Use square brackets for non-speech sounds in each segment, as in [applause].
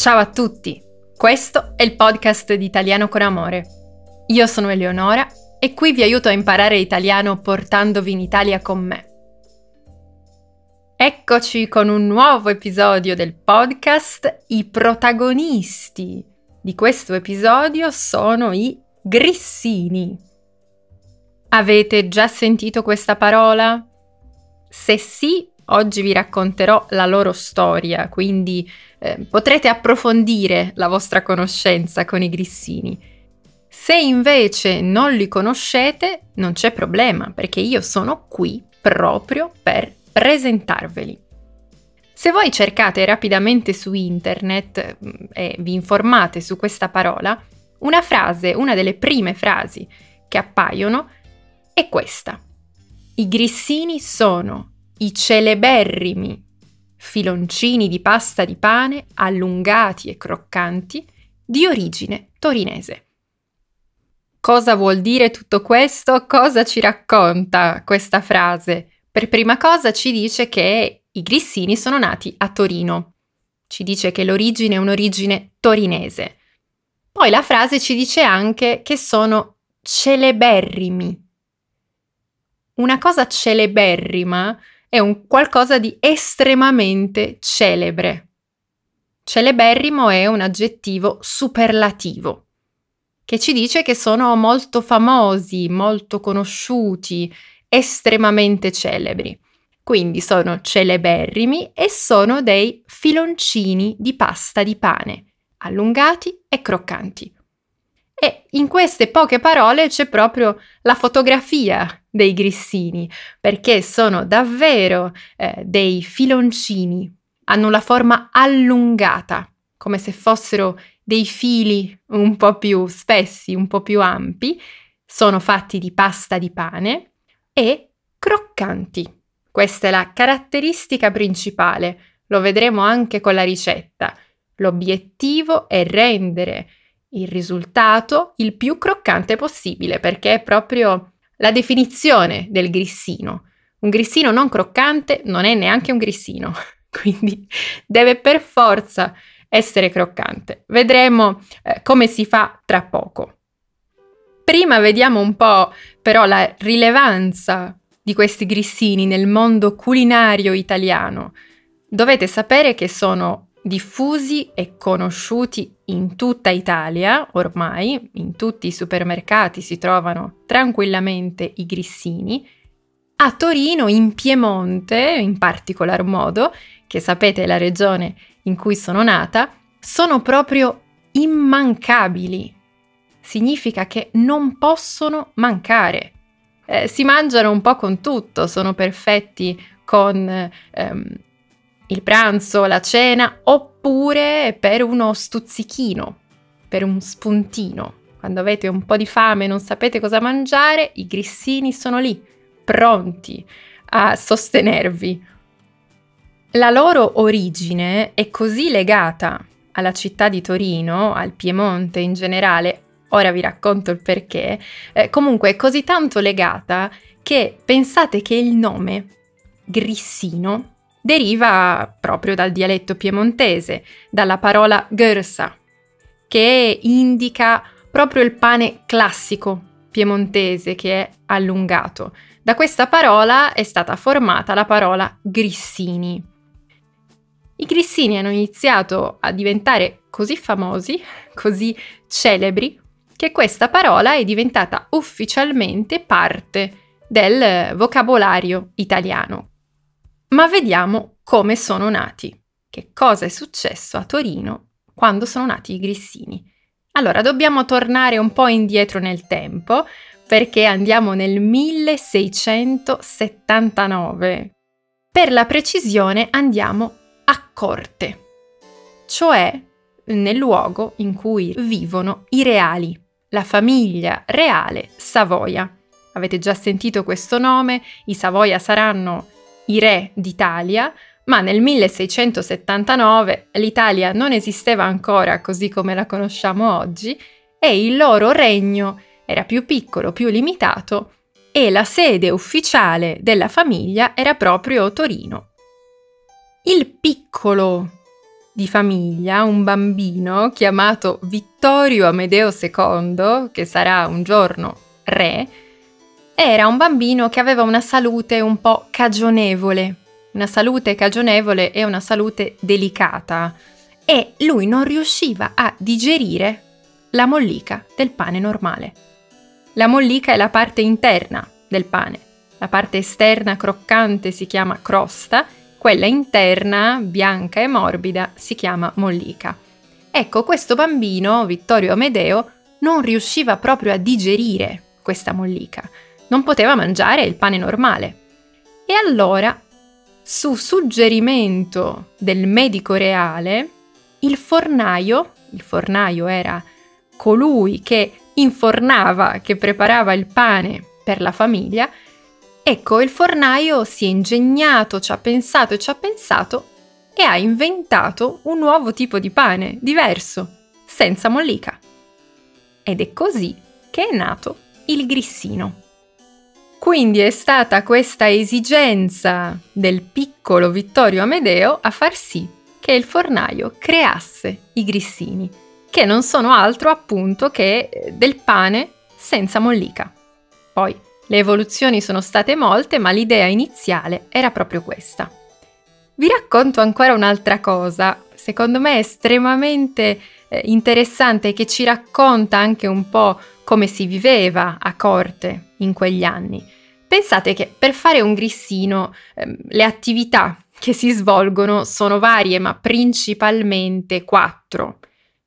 Ciao a tutti, questo è il podcast di Italiano con Amore. Io sono Eleonora e qui vi aiuto a imparare italiano portandovi in Italia con me. Eccoci con un nuovo episodio del podcast. I protagonisti di questo episodio sono i grissini. Avete già sentito questa parola? Se sì, oggi vi racconterò la loro storia, quindi eh, potrete approfondire la vostra conoscenza con i grissini. Se invece non li conoscete, non c'è problema, perché io sono qui proprio per presentarveli. Se voi cercate rapidamente su internet mm, e vi informate su questa parola, una frase, una delle prime frasi che appaiono è questa. I grissini sono i celeberrimi filoncini di pasta di pane allungati e croccanti di origine torinese. Cosa vuol dire tutto questo? Cosa ci racconta questa frase? Per prima cosa ci dice che i grissini sono nati a Torino. Ci dice che l'origine è un'origine torinese. Poi la frase ci dice anche che sono celeberrimi. Una cosa celeberrima è un qualcosa di estremamente celebre. Celeberrimo è un aggettivo superlativo che ci dice che sono molto famosi, molto conosciuti, estremamente celebri. Quindi sono celeberrimi e sono dei filoncini di pasta di pane, allungati e croccanti. E in queste poche parole c'è proprio la fotografia dei grissini, perché sono davvero eh, dei filoncini, hanno la forma allungata, come se fossero dei fili un po' più spessi, un po' più ampi, sono fatti di pasta di pane e croccanti. Questa è la caratteristica principale, lo vedremo anche con la ricetta. L'obiettivo è rendere il risultato il più croccante possibile, perché è proprio la definizione del grissino. Un grissino non croccante non è neanche un grissino, [laughs] quindi deve per forza essere croccante. Vedremo eh, come si fa tra poco. Prima vediamo un po' però la rilevanza di questi grissini nel mondo culinario italiano. Dovete sapere che sono diffusi e conosciuti in tutta Italia, ormai in tutti i supermercati si trovano tranquillamente i grissini. A Torino, in Piemonte, in particolar modo, che sapete è la regione in cui sono nata, sono proprio immancabili. Significa che non possono mancare. Eh, si mangiano un po' con tutto, sono perfetti con ehm, il pranzo, la cena, oppure per uno stuzzichino, per un spuntino. Quando avete un po' di fame e non sapete cosa mangiare, i grissini sono lì, pronti a sostenervi. La loro origine è così legata alla città di Torino, al Piemonte in generale, ora vi racconto il perché, eh, comunque è così tanto legata che pensate che il nome Grissino deriva proprio dal dialetto piemontese, dalla parola görsa, che indica proprio il pane classico piemontese che è allungato. Da questa parola è stata formata la parola grissini. I grissini hanno iniziato a diventare così famosi, [laughs] così celebri, che questa parola è diventata ufficialmente parte del vocabolario italiano. Ma vediamo come sono nati. Che cosa è successo a Torino quando sono nati i grissini? Allora, dobbiamo tornare un po' indietro nel tempo perché andiamo nel 1679. Per la precisione andiamo a corte, cioè nel luogo in cui vivono i reali, la famiglia reale Savoia. Avete già sentito questo nome, i Savoia saranno i re d'Italia, ma nel 1679 l'Italia non esisteva ancora così come la conosciamo oggi e il loro regno era più piccolo, più limitato e la sede ufficiale della famiglia era proprio Torino. Il piccolo di famiglia, un bambino chiamato Vittorio Amedeo II, che sarà un giorno re, era un bambino che aveva una salute un po' cagionevole, una salute cagionevole e una salute delicata e lui non riusciva a digerire la mollica del pane normale. La mollica è la parte interna del pane, la parte esterna croccante si chiama crosta, quella interna, bianca e morbida, si chiama mollica. Ecco, questo bambino, Vittorio Amedeo, non riusciva proprio a digerire questa mollica, non poteva mangiare il pane normale. E allora, su suggerimento del medico reale, il fornaio, il fornaio era colui che infornava, che preparava il pane per la famiglia, ecco, il fornaio si è ingegnato, ci ha pensato e ci ha pensato e ha inventato un nuovo tipo di pane, diverso, senza mollica. Ed è così che è nato il grissino. Quindi è stata questa esigenza del piccolo Vittorio Amedeo a far sì che il fornaio creasse i grissini, che non sono altro appunto che eh, del pane senza mollica. Poi le evoluzioni sono state molte, ma l'idea iniziale era proprio questa. Vi racconto ancora un'altra cosa, secondo me estremamente eh, interessante che ci racconta anche un po' come si viveva a corte in quegli anni. Pensate che per fare un grissino eh, le attività che si svolgono sono varie, ma principalmente quattro.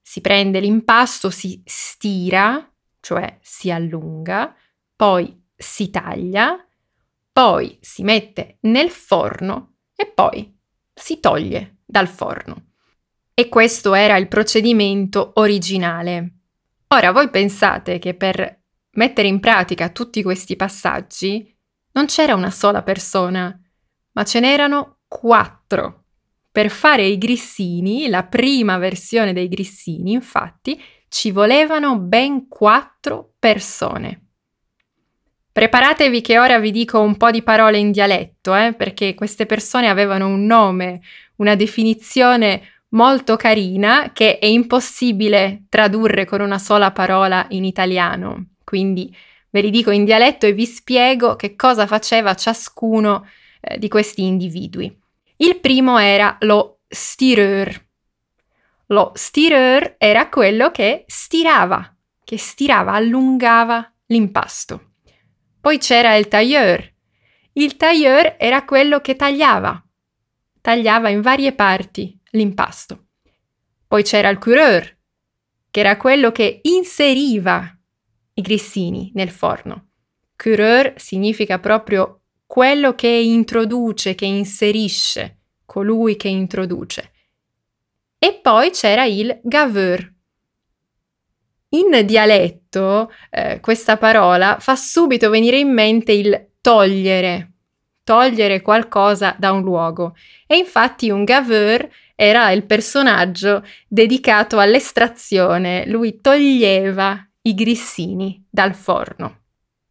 Si prende l'impasto, si stira, cioè si allunga, poi si taglia, poi si mette nel forno e poi si toglie dal forno. E questo era il procedimento originale. Ora voi pensate che per mettere in pratica tutti questi passaggi non c'era una sola persona, ma ce n'erano quattro. Per fare i grissini, la prima versione dei grissini, infatti, ci volevano ben quattro persone. Preparatevi che ora vi dico un po' di parole in dialetto, eh, perché queste persone avevano un nome, una definizione molto carina che è impossibile tradurre con una sola parola in italiano. Quindi ve li dico in dialetto e vi spiego che cosa faceva ciascuno eh, di questi individui. Il primo era lo stireur. Lo stireur era quello che stirava, che stirava, allungava l'impasto. Poi c'era il tailleur. Il tailleur era quello che tagliava, tagliava in varie parti l'impasto. Poi c'era il coureur, che era quello che inseriva i grissini nel forno. Coureur significa proprio quello che introduce, che inserisce, colui che introduce. E poi c'era il gaveur. In dialetto eh, questa parola fa subito venire in mente il togliere, togliere qualcosa da un luogo. E infatti un gaveur era il personaggio dedicato all'estrazione, lui toglieva i grissini dal forno.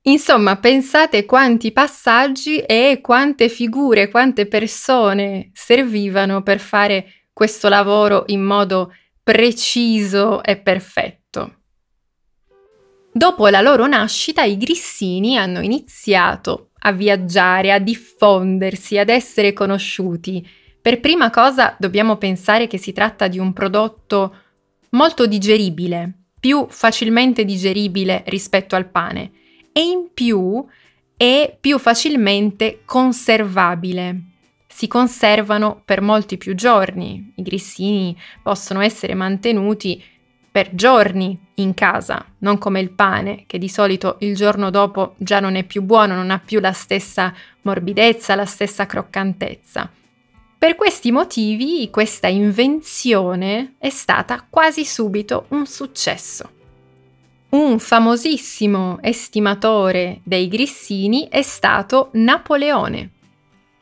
Insomma, pensate quanti passaggi e quante figure, quante persone servivano per fare questo lavoro in modo preciso e perfetto. Dopo la loro nascita i grissini hanno iniziato a viaggiare, a diffondersi, ad essere conosciuti. Per prima cosa dobbiamo pensare che si tratta di un prodotto molto digeribile, più facilmente digeribile rispetto al pane e in più è più facilmente conservabile. Si conservano per molti più giorni. I grissini possono essere mantenuti per giorni in casa, non come il pane, che di solito il giorno dopo già non è più buono, non ha più la stessa morbidezza, la stessa croccantezza. Per questi motivi questa invenzione è stata quasi subito un successo. Un famosissimo estimatore dei grissini è stato Napoleone.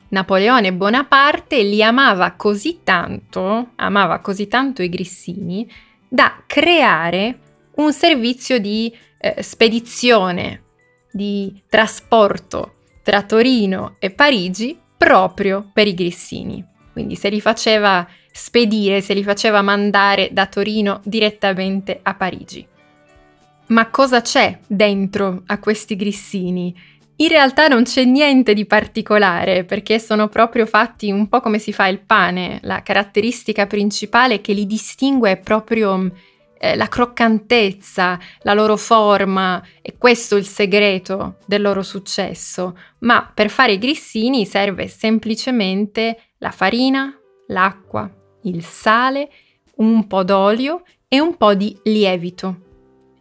Napoleone Bonaparte li amava così tanto, amava così tanto i grissini, da creare un servizio di eh, spedizione, di trasporto tra Torino e Parigi proprio per i grissini. Quindi se li faceva spedire, se li faceva mandare da Torino direttamente a Parigi. Ma cosa c'è dentro a questi grissini? In realtà non c'è niente di particolare perché sono proprio fatti un po' come si fa il pane. La caratteristica principale che li distingue è proprio eh, la croccantezza, la loro forma, e questo è il segreto del loro successo. Ma per fare i grissini serve semplicemente la farina, l'acqua, il sale, un po' d'olio e un po' di lievito.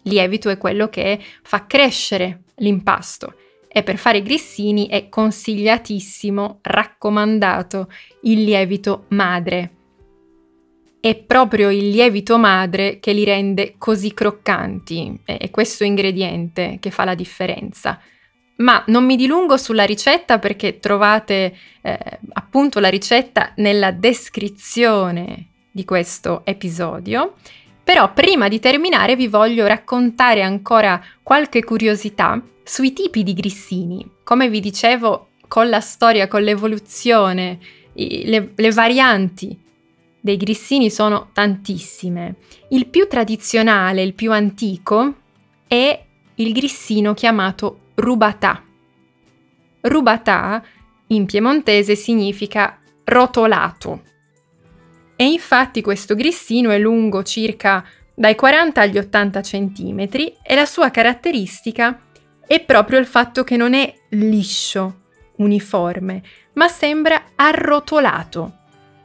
Lievito è quello che fa crescere l'impasto e per fare i grissini è consigliatissimo, raccomandato il lievito madre. È proprio il lievito madre che li rende così croccanti, è questo ingrediente che fa la differenza. Ma non mi dilungo sulla ricetta perché trovate eh, appunto la ricetta nella descrizione di questo episodio. Però prima di terminare vi voglio raccontare ancora qualche curiosità sui tipi di grissini. Come vi dicevo, con la storia, con l'evoluzione, le, le varianti dei grissini sono tantissime. Il più tradizionale, il più antico, è il grissino chiamato rubatà. Rubatà in piemontese significa rotolato. E infatti questo grissino è lungo circa dai 40 agli 80 cm e la sua caratteristica è proprio il fatto che non è liscio, uniforme, ma sembra arrotolato.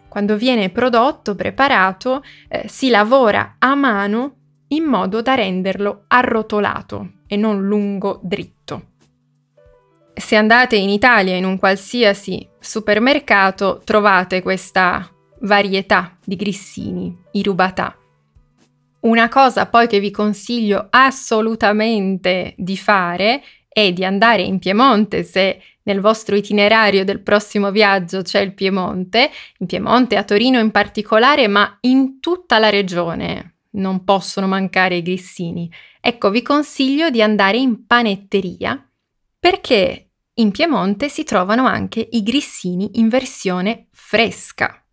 Quando viene prodotto, preparato, eh, si lavora a mano in modo da renderlo arrotolato e non lungo dritto. Se andate in Italia in un qualsiasi supermercato trovate questa varietà di grissini, i rubatà. Una cosa poi che vi consiglio assolutamente di fare è di andare in Piemonte se nel vostro itinerario del prossimo viaggio c'è il Piemonte, in Piemonte, a Torino in particolare, ma in tutta la regione non possono mancare i grissini. Ecco, vi consiglio di andare in panetteria perché in Piemonte si trovano anche i grissini in versione fresca,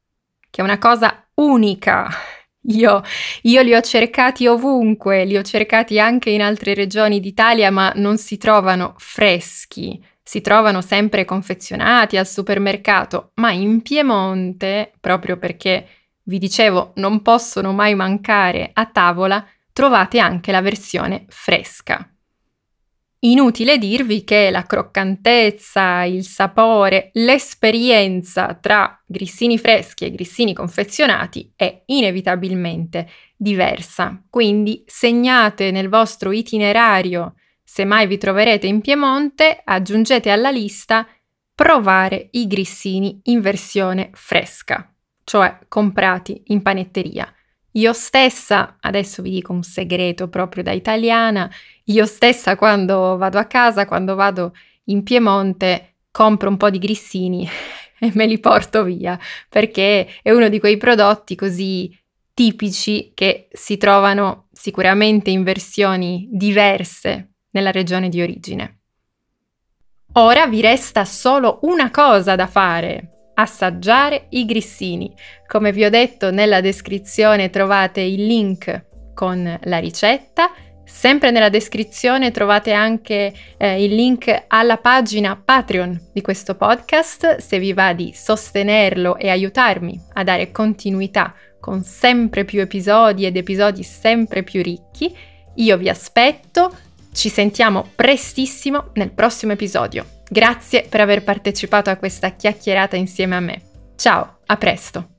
che è una cosa unica. Io, io, li ho cercati ovunque, li ho cercati anche in altre regioni d'Italia, ma non si trovano freschi, si trovano sempre confezionati al supermercato, ma in Piemonte, proprio perché vi dicevo non possono mai mancare a tavola, trovate anche la versione fresca. Inutile dirvi che la croccantezza, il sapore, l'esperienza tra grissini freschi e grissini confezionati è inevitabilmente diversa. Quindi segnate nel vostro itinerario, se mai vi troverete in Piemonte, aggiungete alla lista provare i grissini in versione fresca, cioè comprati in panetteria. Io stessa, adesso vi dico un segreto proprio da italiana, io stessa quando vado a casa, quando vado in Piemonte, compro un po' di grissini [laughs] e me li porto via, perché è uno di quei prodotti così tipici che si trovano sicuramente in versioni diverse nella regione di origine. Ora vi resta solo una cosa da fare assaggiare i grissini. Come vi ho detto nella descrizione trovate il link con la ricetta. Sempre nella descrizione trovate anche eh, il link alla pagina Patreon di questo podcast se vi va di sostenerlo e aiutarmi a dare continuità con sempre più episodi ed episodi sempre più ricchi. Io vi aspetto, ci sentiamo prestissimo nel prossimo episodio. Grazie per aver partecipato a questa chiacchierata insieme a me. Ciao, a presto!